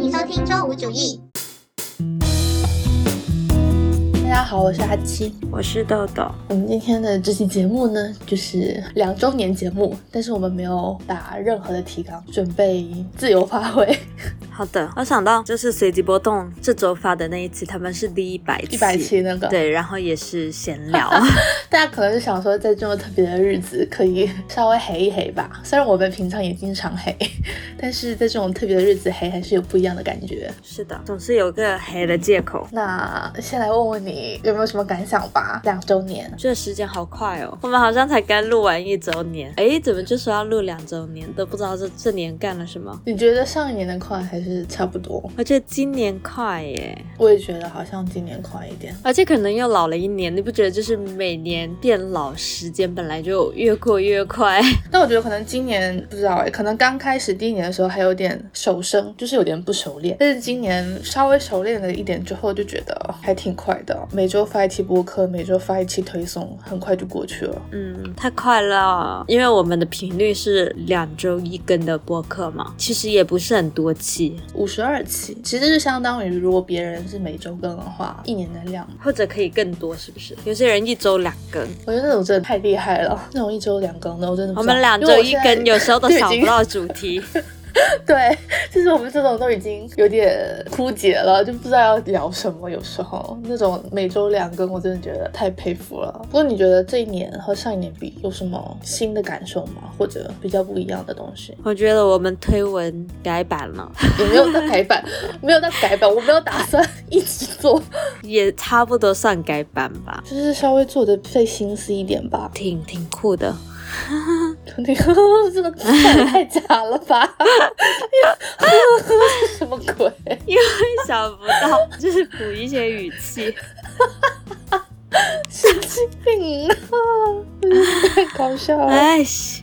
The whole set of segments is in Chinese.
欢迎收听周五主义。大家好，我是阿七。我是豆豆，我们今天的这期节目呢，就是两周年节目，但是我们没有打任何的提纲，准备自由发挥。好的，我想到就是随机波动这周发的那一期，他们是第一百期，一百期那个，对，然后也是闲聊，大家可能是想说在这么特别的日子，可以稍微黑一黑吧。虽然我们平常也经常黑，但是在这种特别的日子黑，还是有不一样的感觉。是的，总是有个黑的借口。那先来问问你有没有什么感想吧？两周年，这时间好快哦，我们好像才刚录完一周年，哎，怎么就说要录两周年？都不知道这这年干了什么。你觉得上一年的快还是？是差不多，而且今年快耶，我也觉得好像今年快一点，而且可能又老了一年，你不觉得就是每年变老时间本来就越过越快？但我觉得可能今年不知道哎，可能刚开始第一年的时候还有点手生，就是有点不熟练，但是今年稍微熟练了一点之后，就觉得还挺快的。每周发一期播客，每周发一期推送，很快就过去了。嗯，太快了，因为我们的频率是两周一更的播客嘛，其实也不是很多期。五十二期，其实是相当于如果别人是每周更的话，一年的量，或者可以更多，是不是？有些人一周两更，我觉得那种真的太厉害了，那种一周两更的，我真的。我们两周一更，有时候都 找不到主题。对，就是我们这种都已经有点枯竭了，就不知道要聊什么。有时候那种每周两更，我真的觉得太佩服了。不过你觉得这一年和上一年比有什么新的感受吗？或者比较不一样的东西？我觉得我们推文改版了，也没有在改版，没有在改版，我没有打算一直做，也差不多算改版吧，就是稍微做的费心思一点吧，挺挺酷的。你呵呵，这个太假了吧？什么鬼？因为想不到，就是补一些语气。神经病啊！太搞笑了。哎，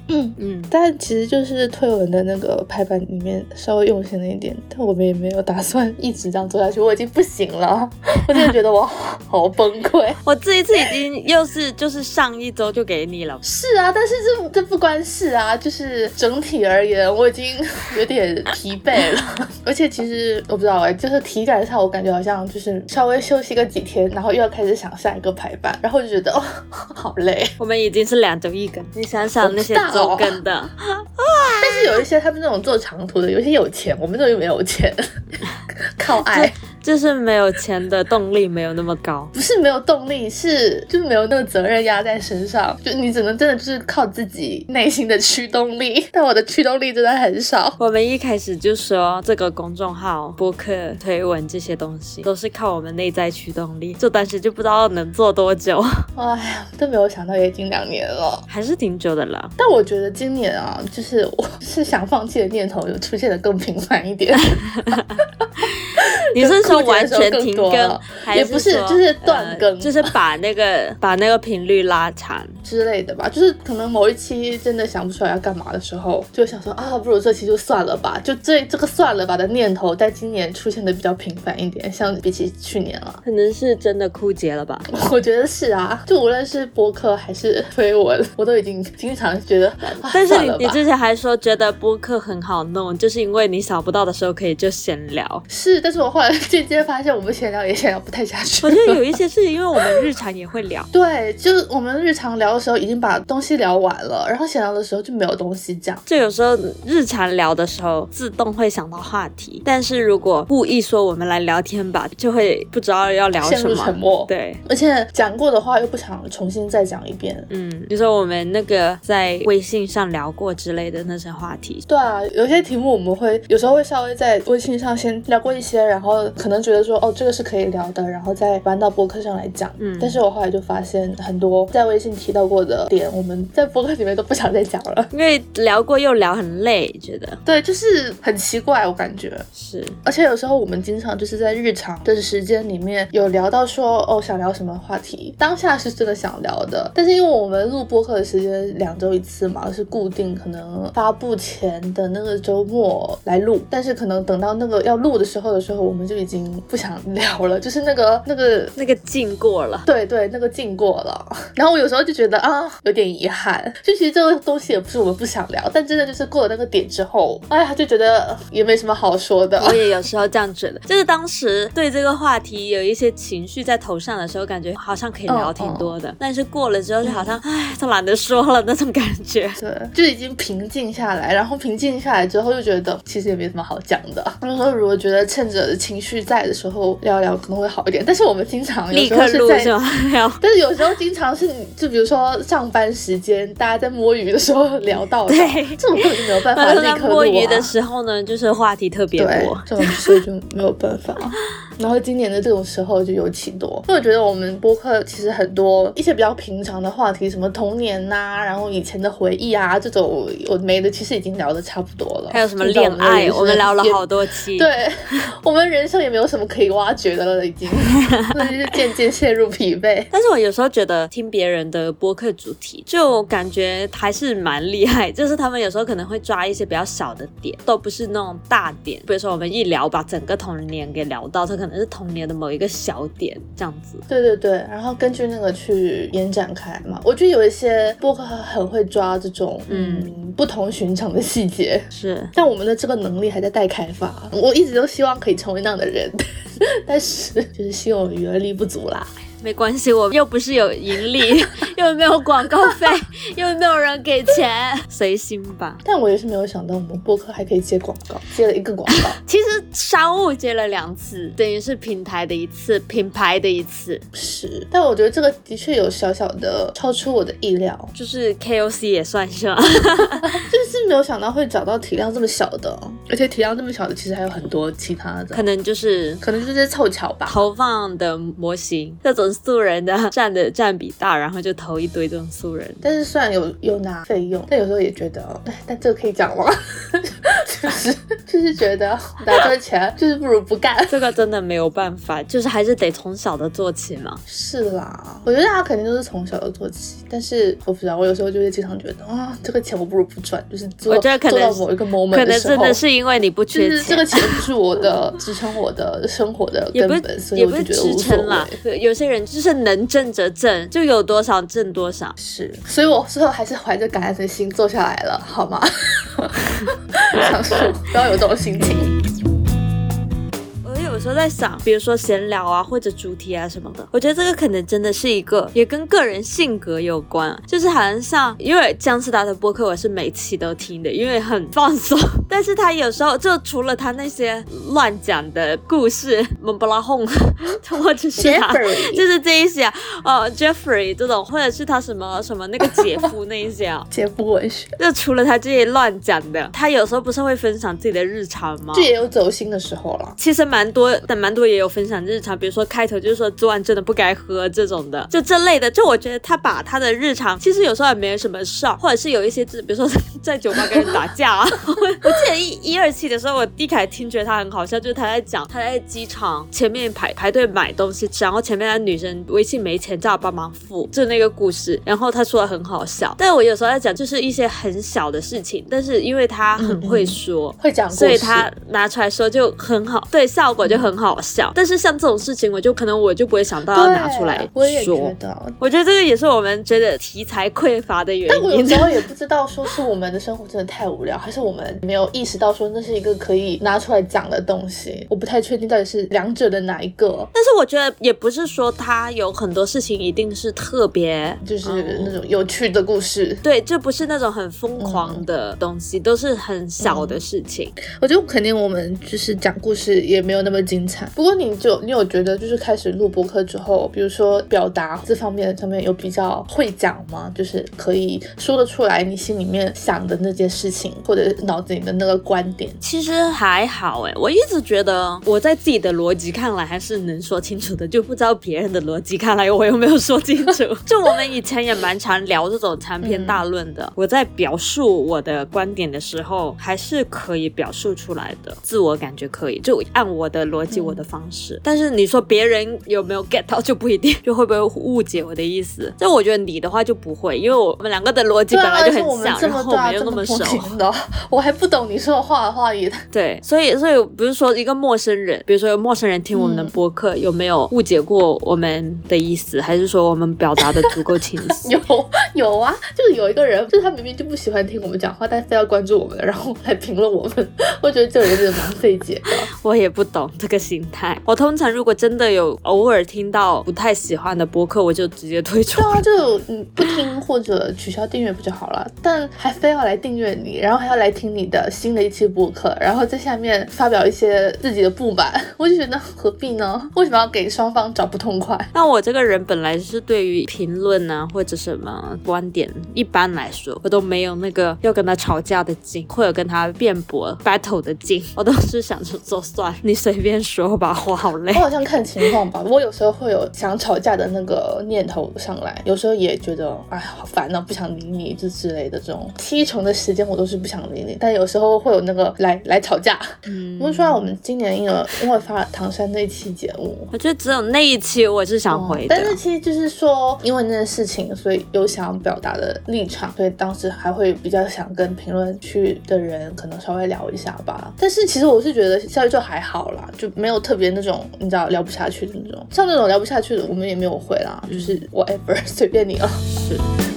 嗯嗯，但其实就是推文的那个排版里面稍微用心了一点，但我们也没有打算一直这样做下去。我已经不行了，我真的觉得我好崩溃。我这一次已经又是就是上一周就给你了。是啊，但是这这不关事啊，就是整体而言我已经有点疲惫了。而且其实我不知道哎，就是体感上我感觉好像就是稍微休息个几天，然后又要开始想下一个。排版，然后就觉得哦，好累。我们已经是两周一更，你想想那些周更的，但是有一些他们那种做长途的，有些有钱，我们这又没有钱，靠爱。就是没有钱的动力没有那么高，不是没有动力，是就是没有那个责任压在身上，就你只能真的就是靠自己内心的驱动力。但我的驱动力真的很少。我们一开始就说这个公众号、播客、推文这些东西都是靠我们内在驱动力，就当时就不知道能做多久。哎呀，都没有想到也已经两年了，还是挺久的了。但我觉得今年啊，就是我是想放弃的念头有出现的更频繁一点。你是说完全停更，也不是，就是断更，就是把那个 把那个频率拉长之类的吧。就是可能某一期真的想不出来要干嘛的时候，就想说啊，不如这期就算了吧。就这这个算了吧的念头，在今年出现的比较频繁一点，相比起去年了。可能是真的枯竭了吧？我觉得是啊，就无论是播客还是推文，我都已经经常觉得。但是你你之前还说觉得播客很好弄，就是因为你想不到的时候可以就闲聊。是，但是我后来 渐渐发现，我们闲聊也闲聊不太下去。我觉得有一些事情因为我们日常也会聊。对，就是我们日常聊的时候已经把东西聊完了，然后闲聊的时候就没有东西讲。就有时候日常聊的时候自动会想到话题，但是如果故意说我们来聊天吧，就会不知道要聊什么，沉默。对，而且讲过的话又不想重新再讲一遍。嗯，比如说我们那个在微信上聊过之类的那些话题。对啊，有些题目我们会有时候会稍微在微信上先聊过一些，然后可能觉得说哦这个是可以聊的，然后再搬到博客上来讲。嗯，但是我后来就发现很多在微信提到过的点，我们在博客里面都不想再讲了，因为聊过又聊很累，觉得对，就是很奇怪，我感觉是。而且有时候我们经常就是在日常的时间里面有聊到说哦想聊什么话题，当下是真的想聊的，但是因为我们录播客的时间两周一次嘛，是固定可能发布前的那个周末来录，但是可能等到那个要录的时候的时候，我们就已经。经不想聊了，就是那个那个那个劲过了。对对，那个劲过了。然后我有时候就觉得啊，有点遗憾。就其实这个东西也不是我们不想聊，但真的就是过了那个点之后，哎呀，就觉得也没什么好说的。我也有时候这样觉得，就是当时对这个话题有一些情绪在头上的时候，感觉好像可以聊挺多的。但是过了之后，就好像哎，都懒得说了那种感觉。对，就已经平静下来，然后平静下来之后，又觉得其实也没什么好讲的。有时候如果觉得趁着情绪在的时候聊一聊，可能会好一点。但是我们经常有时候是在？但是有时候经常是，就比如说上班时间，大家在摸鱼的时候聊到，对，这种根本就没有办法立刻录。摸鱼的时候呢，就是话题特别多，这种时候就没有办法。然后今年的这种时候就尤其多，因为我觉得我们播客其实很多一些比较平常的话题，什么童年呐，然后以前的回忆啊，这种我没的，其实已经聊的差不多了。还有什么恋爱，我们聊了好多期。对，我们人生也没有什么可以挖掘的了，已经，所以就渐渐陷入疲惫。但是我有时候觉得听别人的播客主题，就感觉还是蛮厉害，就是他们有时候可能会抓一些比较小的点，都不是那种大点。比如说我们一聊把整个童年给聊到，他可能。可能是童年的某一个小点这样子，对对对，然后根据那个去延展开嘛。我觉得有一些播客很会抓这种嗯不同寻常的细节，是，但我们的这个能力还在待开发。我一直都希望可以成为那样的人，但是就是心有余而力不足啦。没关系，我又不是有盈利，又没有广告费，又没有人给钱，随心吧。但我也是没有想到，我们播客还可以接广告，接了一个广告。其实商务接了两次，等于是平台的一次，品牌的一次。是，但我觉得这个的确有小小的超出我的意料，就是 KOC 也算是吗？就是没有想到会找到体量这么小的，而且体量这么小的其实还有很多其他的，可能就是可能就是凑巧吧。投放的模型各种。素人的占的占比大，然后就投一堆这种素人。但是虽然有有拿费用，但有时候也觉得，哎，但这个可以讲吗？就是就是觉得拿这个钱就是不如不干。这个真的没有办法，就是还是得从小的做起嘛。是啦，我觉得大家肯定都是从小的做起。但是我不知道，我有时候就会经常觉得啊，这个钱我不如不赚。就是做做到某一个 moment 可能真的是因为你不缺钱，这个钱不是我的支撑我的生活的根本，所以我就觉得无所谓。有些人。就是能挣则挣，就有多少挣多少。是，所以我最后还是怀着感恩的心坐下来了，好吗？想说不要有这种心情。有时候在想，比如说闲聊啊，或者主题啊什么的，我觉得这个可能真的是一个，也跟个人性格有关。就是好像像，因为姜思达的播客我是每期都听的，因为很放松。但是他有时候就除了他那些乱讲的故事，蒙布拉哄，或者是他就是这一些啊，哦，Jeffrey 这种，或者是他什么什么那个姐夫那一些啊，姐夫文学。就除了他这些乱讲的，他有时候不是会分享自己的日常吗？这也有走心的时候了。其实蛮多。但蛮多也有分享日常，比如说开头就是说昨晚真的不该喝这种的，就这类的。就我觉得他把他的日常，其实有时候也没什么事儿，或者是有一些字，比如说在酒吧跟人打架。我记得一一二期的时候，我第一开始听觉得他很好笑，就是他在讲他在机场前面排排队买东西吃，然后前面的女生微信没钱叫我帮忙付，就那个故事。然后他说的很好笑，但我有时候在讲就是一些很小的事情，但是因为他很会说，会讲，所以他拿出来说就很好，对，效果就很。很好笑，但是像这种事情，我就可能我就不会想到要拿出来说。我也觉得，我觉得这个也是我们觉得题材匮乏的原因。但我有时候也不知道，说是我们的生活真的太无聊，还是我们没有意识到说那是一个可以拿出来讲的东西。我不太确定到底是两者的哪一个。但是我觉得也不是说他有很多事情一定是特别，就是那种有趣的故事。对，这不是那种很疯狂的东西，都是很小的事情。我觉得肯定我们就是讲故事也没有那么精。彩。不过你就你有觉得就是开始录播客之后，比如说表达这方面上面有比较会讲吗？就是可以说得出来你心里面想的那件事情，或者脑子里的那个观点。其实还好哎，我一直觉得我在自己的逻辑看来还是能说清楚的，就不知道别人的逻辑看来我有没有说清楚。就我们以前也蛮常聊这种长篇大论的，我在表述我的观点的时候还是可以表述出来的，自我感觉可以，就按我的逻。逻辑、我的方式。但是你说别人有没有 get 到 就不一定，就会不会误解我的意思？这我觉得你的话就不会，因为我们两个的逻辑本来就很像，然后没有那么熟的。我还不懂你说的话的话也对，所以所以不是说一个陌生人，比如说有陌生人听我们的播客，有没有误解过我们的意思，还是说我们表达的足够清晰？有有啊，就是有一个人，就是他明明就不喜欢听我们讲话，但非要关注我们，然后来评论我们。我觉得这个人真的蛮费解的。我也不懂这个心态。我通常如果真的有偶尔听到不太喜欢的播客，我就直接退出。对啊，就你不听或者取消订阅不就好了？但还非要来订阅你，然后还要来听你的新的一期播客，然后在下面发表一些自己的不满，我就觉得何必呢？为什么要给双方找不痛快？那我这个人本来是对于评论啊或者什么观点，一般来说我都没有那个要跟他吵架的劲，或者跟他辩驳 battle 的劲，我都是想着做算，你随便说吧，我好累。我好像看情况吧，我有时候会有想吵架的那个念头上来，有时候也觉得哎好烦啊，不想理你这之类的这种。七成的时间我都是不想理你，但有时候会有那个来来吵架。嗯，不过说我们今年因为因为发唐山那期节目，我觉得只有那一期我是想回的，但是其实就是说因为那件事情，所以有想表达的立场，所以当时还会比较想跟评论区的人可能稍微聊一下吧。但是其实我是觉得效率就还好啦，就没有特别那种你知道聊不下去的那种，像那种聊不下去的，我们也没有回啦，就是 whatever 随便你了。是。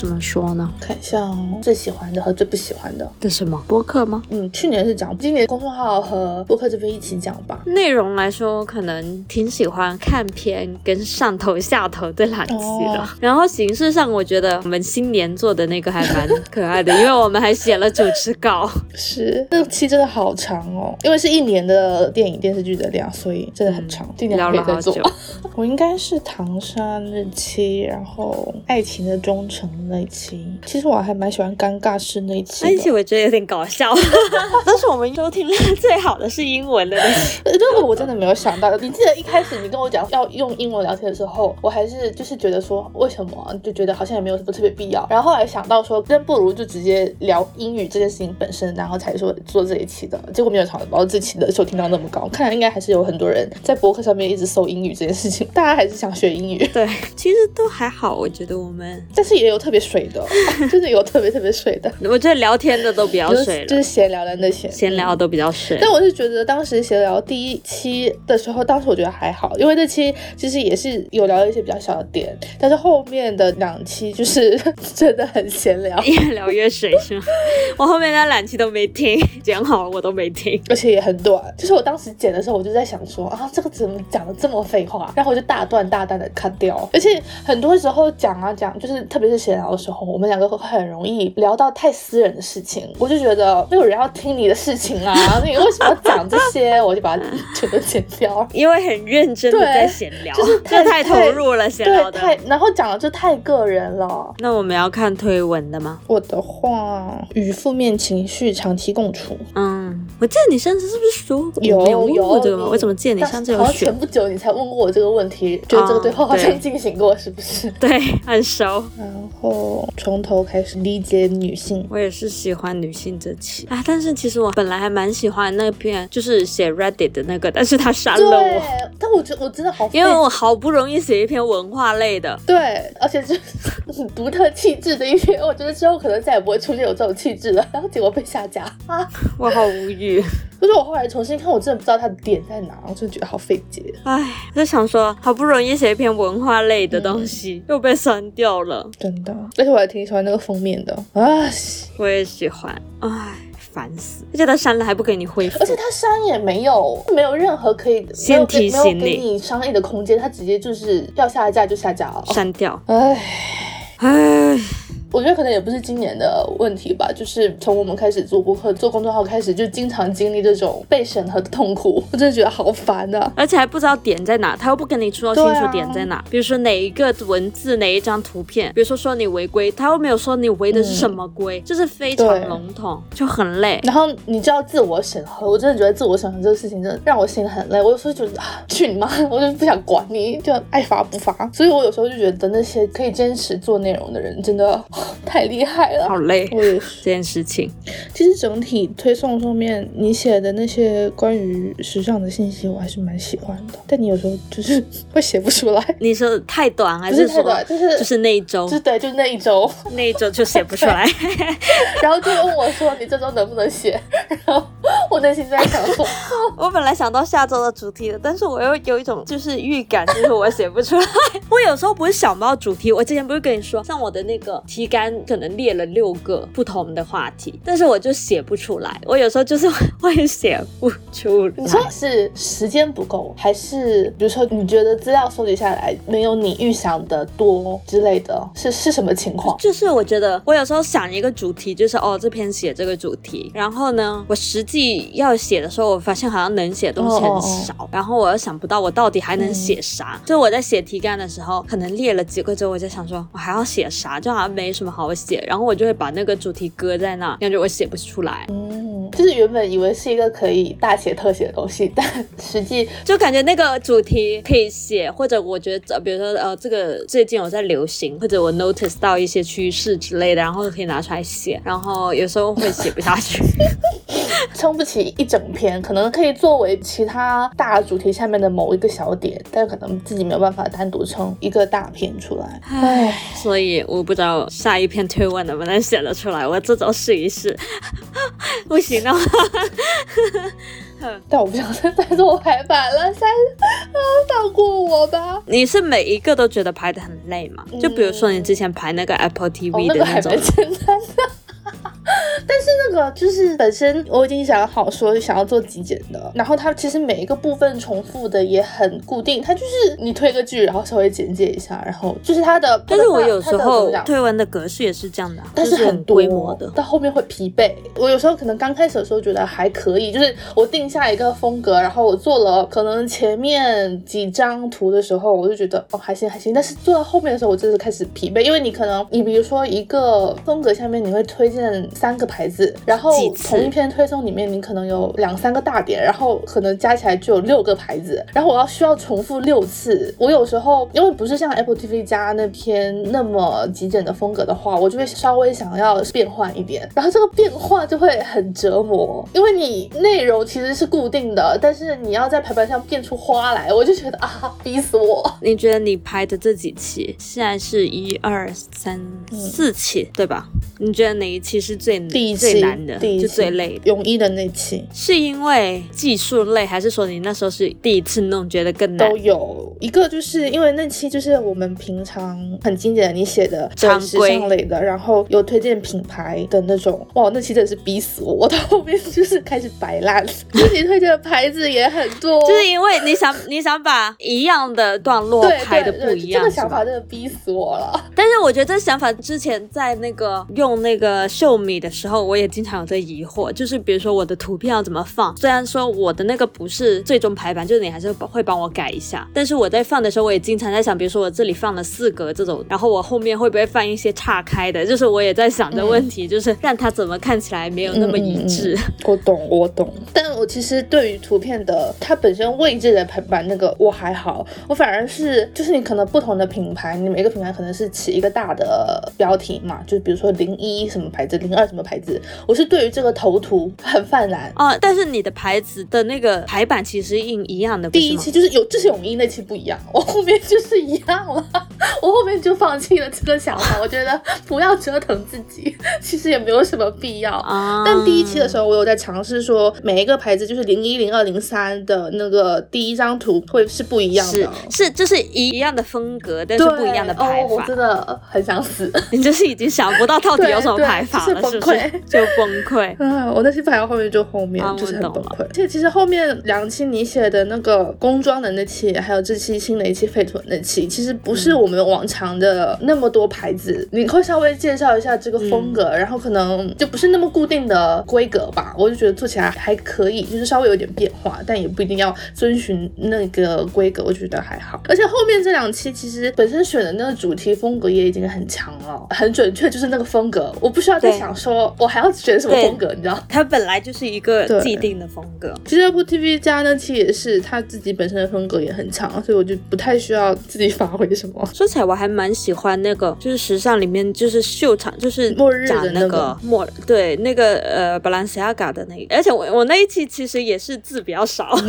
怎么说呢？看一下最喜欢的和最不喜欢的的什么播客吗？嗯，去年是讲，今年公众号和播客这边一起讲吧。内容来说，可能挺喜欢看片跟上头下头这两期的。然后形式上，我觉得我们新年做的那个还蛮可爱的，因为我们还写了主持稿。是，这期真的好长哦，因为是一年的电影电视剧的量，所以真的很长。今年可以再做。我应该是唐山日期，然后爱情的忠诚。那一期，其实我还蛮喜欢尴尬式那一期。那一期我觉得有点搞笑，但是我们收听量 最好的是英文的那期。这个我真的没有想到。你记得一开始你跟我讲要用英文聊天的时候，我还是就是觉得说为什么，就觉得好像也没有什么特别必要。然后后来想到说，真不如就直接聊英语这件事情本身，然后才说做这一期的。结果没有想到这期的收听量那么高，看来应该还是有很多人在博客上面一直搜英语这件事情，大家还是想学英语。对，其实都还好，我觉得我们，但是也有特别。水的，真的有特别特别水的。我觉得聊天的都比较水，就是闲聊的那些，闲聊都比较水。但我是觉得当时闲聊第一期的时候，当时我觉得还好，因为这期其实也是有聊一些比较小的点。但是后面的两期就是 真的很闲聊，越聊越水是吗？我后面那两期都没听，剪好了我都没听，而且也很短。就是我当时剪的时候，我就在想说啊，这个怎么讲的这么废话？然后我就大段大段的 cut 掉。而且很多时候讲啊讲，就是特别是闲聊。的时候，我们两个会很容易聊到太私人的事情，我就觉得没有人要听你的事情啊，你为什么要讲这些？我就把它 全都剪掉，因为很认真的在闲聊，就是太投入了，闲聊的太，然后讲的就太个人了。那我们要看推文的吗？我的话，与负面情绪长期共处。嗯，我记得你上次是不是说有有这个吗？我怎么记得你上次有选？前不久你才问过我这个问题，觉得这个对话好像进行过，是不是？对，很熟。然后。从头开始理解女性，我也是喜欢女性这期啊。但是其实我本来还蛮喜欢那篇，就是写 Reddit 的那个，但是他删了我。但我觉得我真的好，因为我好不容易写一篇文化类的，对，而且是很独特气质的一篇，我觉得之后可能再也不会出现有这种气质了。然后结果被下架啊，我好无语。就是我后来重新看，我真的不知道它的点在哪，我真的觉得好费解。唉，就想说，好不容易写一篇文化类的东西，又被删掉了，真的。而且我还挺喜欢那个封面的啊，我也喜欢。唉，烦死！而且他删了还不给你恢复，而且他删也没有没有任何可以先提醒你给你商议的空间，他直接就是要下架就下架了，删掉。唉，唉。我觉得可能也不是今年的问题吧，就是从我们开始做播客、做公众号开始，就经常经历这种被审核的痛苦，我真的觉得好烦啊！而且还不知道点在哪，他又不跟你说清楚点在哪。比如说哪一个文字、哪一张图片，比如说说你违规，他又没有说你违的是什么规，就是非常笼统，就很累。然后你知道自我审核，我真的觉得自我审核这个事情真的让我心里很累。我有时候觉得啊，去你妈！我就不想管你，就爱发不发。所以我有时候就觉得那些可以坚持做内容的人，真的。太厉害了，好累我也是。这件事情。其实整体推送上面你写的那些关于时尚的信息，我还是蛮喜欢的。但你有时候就是 会写不出来，你说太短还不是太说短，就是就是那一周就对，就是那一周，那一周就写不出来？然后就问我说你这周能不能写？然后我内心在想说，我本来想到下周的主题的，但是我又有一种就是预感，就是我写不出来。我有时候不是想不到主题，我之前不是跟你说，像我的那个提纲可能列了六个不同的话题，但是我就写不出来。我有时候就是会写不出你说来。是时间不够，还是比如说你觉得资料收集下来没有你预想的多之类的？是是什么情况？就是我觉得我有时候想一个主题，就是哦这篇写这个主题，然后呢，我实际要写的时候，我发现好像能写的东西很少，然后我又想不到我到底还能写啥。就我在写题干的时候，可能列了几个之后，我就想说我还要写啥，就好像没什么好写，然后我就会把那个主题搁在那，感觉我写不出来，嗯，就是原本以为是一个可以大写特写的东西，但实际就感觉那个主题可以写，或者我觉得呃比如说呃这个最近有在流行，或者我 notice 到一些趋势之类的，然后可以拿出来写，然后有时候会写不下去。撑不起一整篇，可能可以作为其他大主题下面的某一个小点，但可能自己没有办法单独撑一个大篇出来。唉，所以我不知道下一篇推文能不能写得出来，我这周试一试。不行的话，但我不想再做排版了，三啊，放过我吧。你是每一个都觉得排的很累吗？就比如说你之前排那个 Apple 哦 TV，的那的种，个还蛮简单的。但是那个就是本身我已经想好说想要做极简的，然后它其实每一个部分重复的也很固定，它就是你推个剧，然后稍微简介一下，然后就是它的。但是我有时候推文的格式也是这样的啊，但是是很多规模的。到后面会疲惫。我有时候可能刚开始的时候觉得还可以，就是我定下一个风格，然后我做了可能前面几张图的时候，我就觉得哦还行还行。但是做到后面的时候，我真的开始疲惫，因为你可能你比如说一个风格下面你会推荐三个牌子，然后同一篇推送里面你可能有两三个大点，然后可能加起来就有六个牌子，然后我要需要重复六次。我有时候因为不是像 Apple TV 加那篇那么极简的风格的话，我就会稍微想要变换一点，然后这个变化就会很折磨，因为你内容其实是固定的，但是你要在排版上变出花来，我就觉得啊，逼死我。你觉得你拍的这几期，现在是一二三四期，对吧？你觉得哪一期是最第一期最难的，就第一期最累的？泳衣的那期是因为技术累，还是说你那时候是第一次弄，觉得更难？都？有。一个，就是因为那期就是我们平常很经典的你写的常时规尚类的，然后有推荐品牌的那种，哇，那期真的是逼死我，我到后面就是开始摆烂，自己推荐的牌子也很多，就是因为你想 你想把一样的段落拍的不一样，这个想法真的逼死我了。但是我觉得这想法之前在那个用那个秀米的时候，我也经常有这疑惑，就是比如说我的图片要怎么放，虽然说我的那个不是最终排版，就是你还是会帮我改一下，但是我在放的时候，我也经常在想，比如说我这里放了四格这种，然后我后面会不会放一些岔开的，就是我也在想这问题，就是让它怎么看起来没有那么一致。嗯嗯嗯我懂，我懂。但我其实对于图片的它本身位置的排版那个我还好，我反而是就是你可能不同的品牌，你每个品牌可能是起一个大的标题嘛，就比如说零一什么牌子，零二什么牌子，我是对于这个头图很泛滥。啊，但是你的牌子的那个排版其实印一样的，第一期就是有，就是泳衣那期不一样，我后面就是一样了，我后面就放弃了这个想法，我觉得不要折腾自己，其实也没有什么必要。啊，但第一期的时候，我有在尝试说，每一个牌子就是零一、零二、零三的那个第一张图会是不一样是的，是就是一样的风格，但是不一样的排哦，我法。真的很想死。你就是已经想不到到底有什么排法了，是是不是崩溃？就崩溃。啊，我那期排到后面就后面啊就是很崩溃。而且其实后面两期你写的那个工装的那期，还有这期新的一期废土的那期，其实不是我们往常的那么多牌子。你会稍微介绍一下这个风格，然后可能就不是那么固定的规格吧。我就觉得做起来还可以，就是稍微有点变化，但也不一定要遵循那个规格，我觉得还好。而且后面这两期其实本身选的那个主题风格也已经很强了，很准确，就是那个风格，我不需要再想说我还要选什么风格，你知道。它本来就是一个既定的风格。其实 Apple TV 加那期也是他自己本身的风格也很强，所以我就不太需要自己发挥什么。说起来，我还蛮喜欢那个，就是时尚里面就是秀场，就是末日的那那个末对那个呃 Balenciaga 的那个，而且我我那一期其实也是字比较少。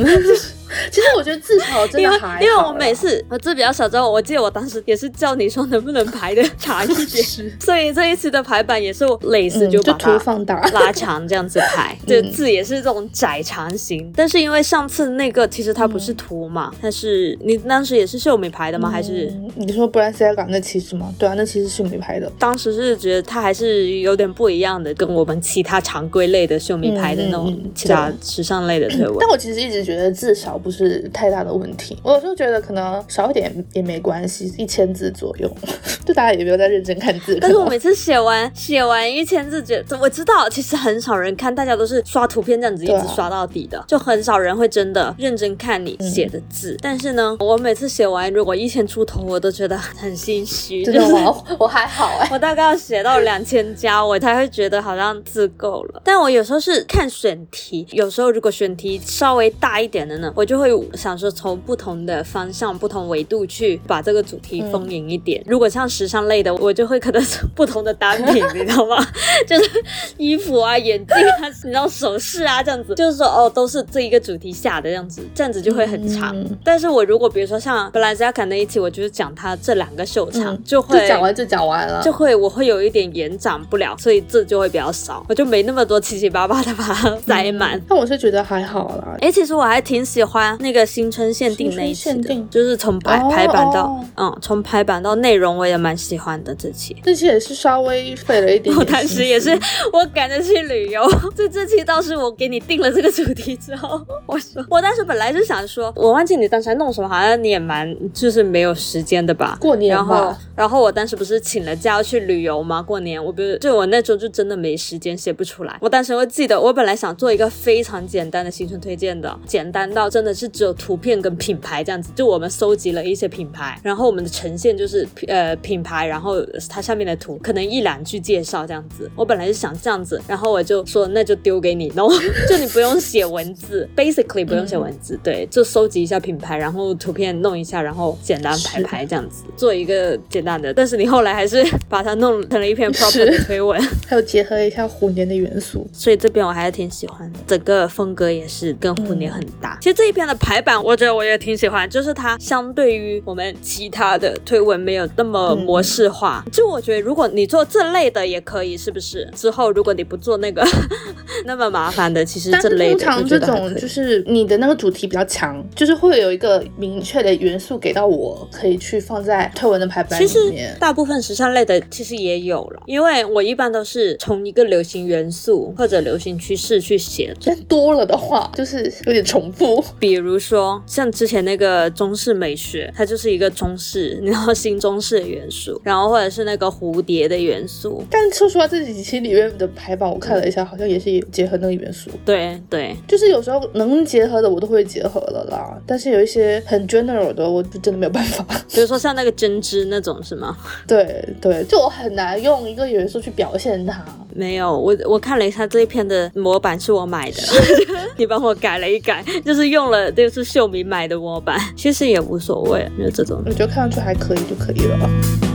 其实我觉得自嘲真 因为的还好因为我每次我字比较少之后，我记得我当时也是叫你说能不能排的长一点，所以这一次的排版也是我类似嗯就就图放大拉长这样子排，这字也是这种窄长型。但是因为上次那个其实它不是图嘛，它是你当时也是秀美拍的吗？还是嗯你说布兰西亚港那期是吗？对啊，那期是秀美拍的。当时是觉得它还是有点不一样的，跟我们其他常规类的秀美拍的那种其他时尚类的推文。但我其实一直觉得字少不是太大的问题，我有时候觉得可能少一点也没关系，一千字左右，就大家也没有在认真看字。但是我每次写完写完一千字，觉得我知道其实很少人看，大家都是刷图片这样子一直刷到底的，就很少人会真的认真看你写的字。但是呢，我每次写完如果一千出头，我都觉得很心虚，就是真的吗？我 还好哎、我大概要写到两千加，我才会觉得好像字够了。但我有时候是看选题，有时候如果选题稍微大一点的呢，我就会想说从不同的方向、不同维度去把这个主题丰盈一点。如果像时尚类的，我就会可能是不同的单品，你知道吗？就是 衣服啊、眼镜啊、你知道首饰啊这样子，就是说哦，都是这一个主题下的这样子，这样子就会很长。嗯但是我如果比如说像本来 z a k 那一期，我就是讲他这两个秀场，嗯就会就讲完就讲完了，就会我会有一点延展不了，所以字就会比较少，我就没那么多七七八八的把它塞满。但我是觉得还好啦。哎、其实我还挺喜欢那个新春限定那一期的就是从排哦排版到、哦嗯，从排版到内容我也蛮喜欢的这期。这期也是稍微费了一点点。我当时也是，我赶着去旅游。这这期倒是我给你定了这个主题之后，我说我当时本来是想说，我忘记你当时在弄什么，好像你也蛮就是没有时间的吧？过年然后，然后我当时不是请了假要去旅游吗？过年我不是就我那周就真的没时间写不出来。我当时会记得，我本来想做一个非常简单的新春推荐的，简单到真的是只有图片跟品牌这样子。就我们搜集了一些品牌，然后我们的呈现就是呃品牌，然后它下面的图可能一两句介绍这样子。我本来是想这样子，然后我就说那就丢给你，然后 就你不用写文字，basically 不用写文字，对，就收集一下品牌，然后图片弄一下，然后简单排排这样子，做一个简单的。但是你后来还是把它弄成了一篇 proper 的推文，还有结合一下虎年的元素。所以这边我还是挺喜欢的，整个风格也是跟虎年很搭。其实这一篇的排版，我觉得我也挺喜欢，就是它相对于我们其他的推文没有那么模式化。就我觉得，如果你做这类的也可以，是不是？之后如果你不做那个 那么麻烦的，其实这类的通常这种就是你的那个主题比较强，就是会有一个明确的元素给到我，可以去放在推文的排版其实里面。大部分时尚类的其实也有了，因为我一般都是从一个流行元素或者流行趋势去写。但多了的话，就是有点重复。比如说像之前那个中式美学，它就是一个中式，然后新中式的元素，然后或者是那个蝴蝶的元素。但说实话，这几期里面的排版我看了一下，好像也是结合那个元素。对对，就是有时候能结合的我都会结合了啦，但是有一些很 general 的，我就真的没有办法。比如说像那个针织那种是吗？对对，就我很难用一个元素去表现它。没有，我我看了一下这一篇的模板是我买的，你帮我改了一改，就是用了就是秀敏买的模板，其实也无所谓，就这种。我觉得看上去还可以就可以了。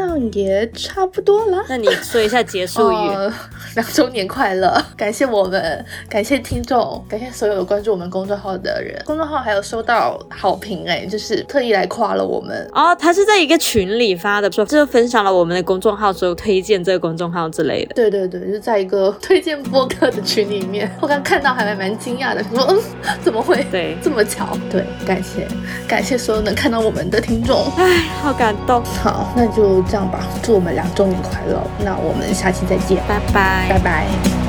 好像也差不多了。那你说一下结束语。呃，两周年快乐！感谢我们，感谢听众，感谢所有关注我们公众号的人。公众号还有收到好评哎，就是特意来夸了我们。哦，他是在一个群里发的，说就是分享了我们的公众号，所有推荐这个公众号之类的。对对对，就是在一个推荐播客的群里面，我刚看到还蛮蛮惊讶的，说嗯，怎么会对，这么巧？对，感谢感谢所有能看到我们的听众。哎，好感动，好，那就这样吧，祝我们两周年快乐！那我们下期再见，拜拜。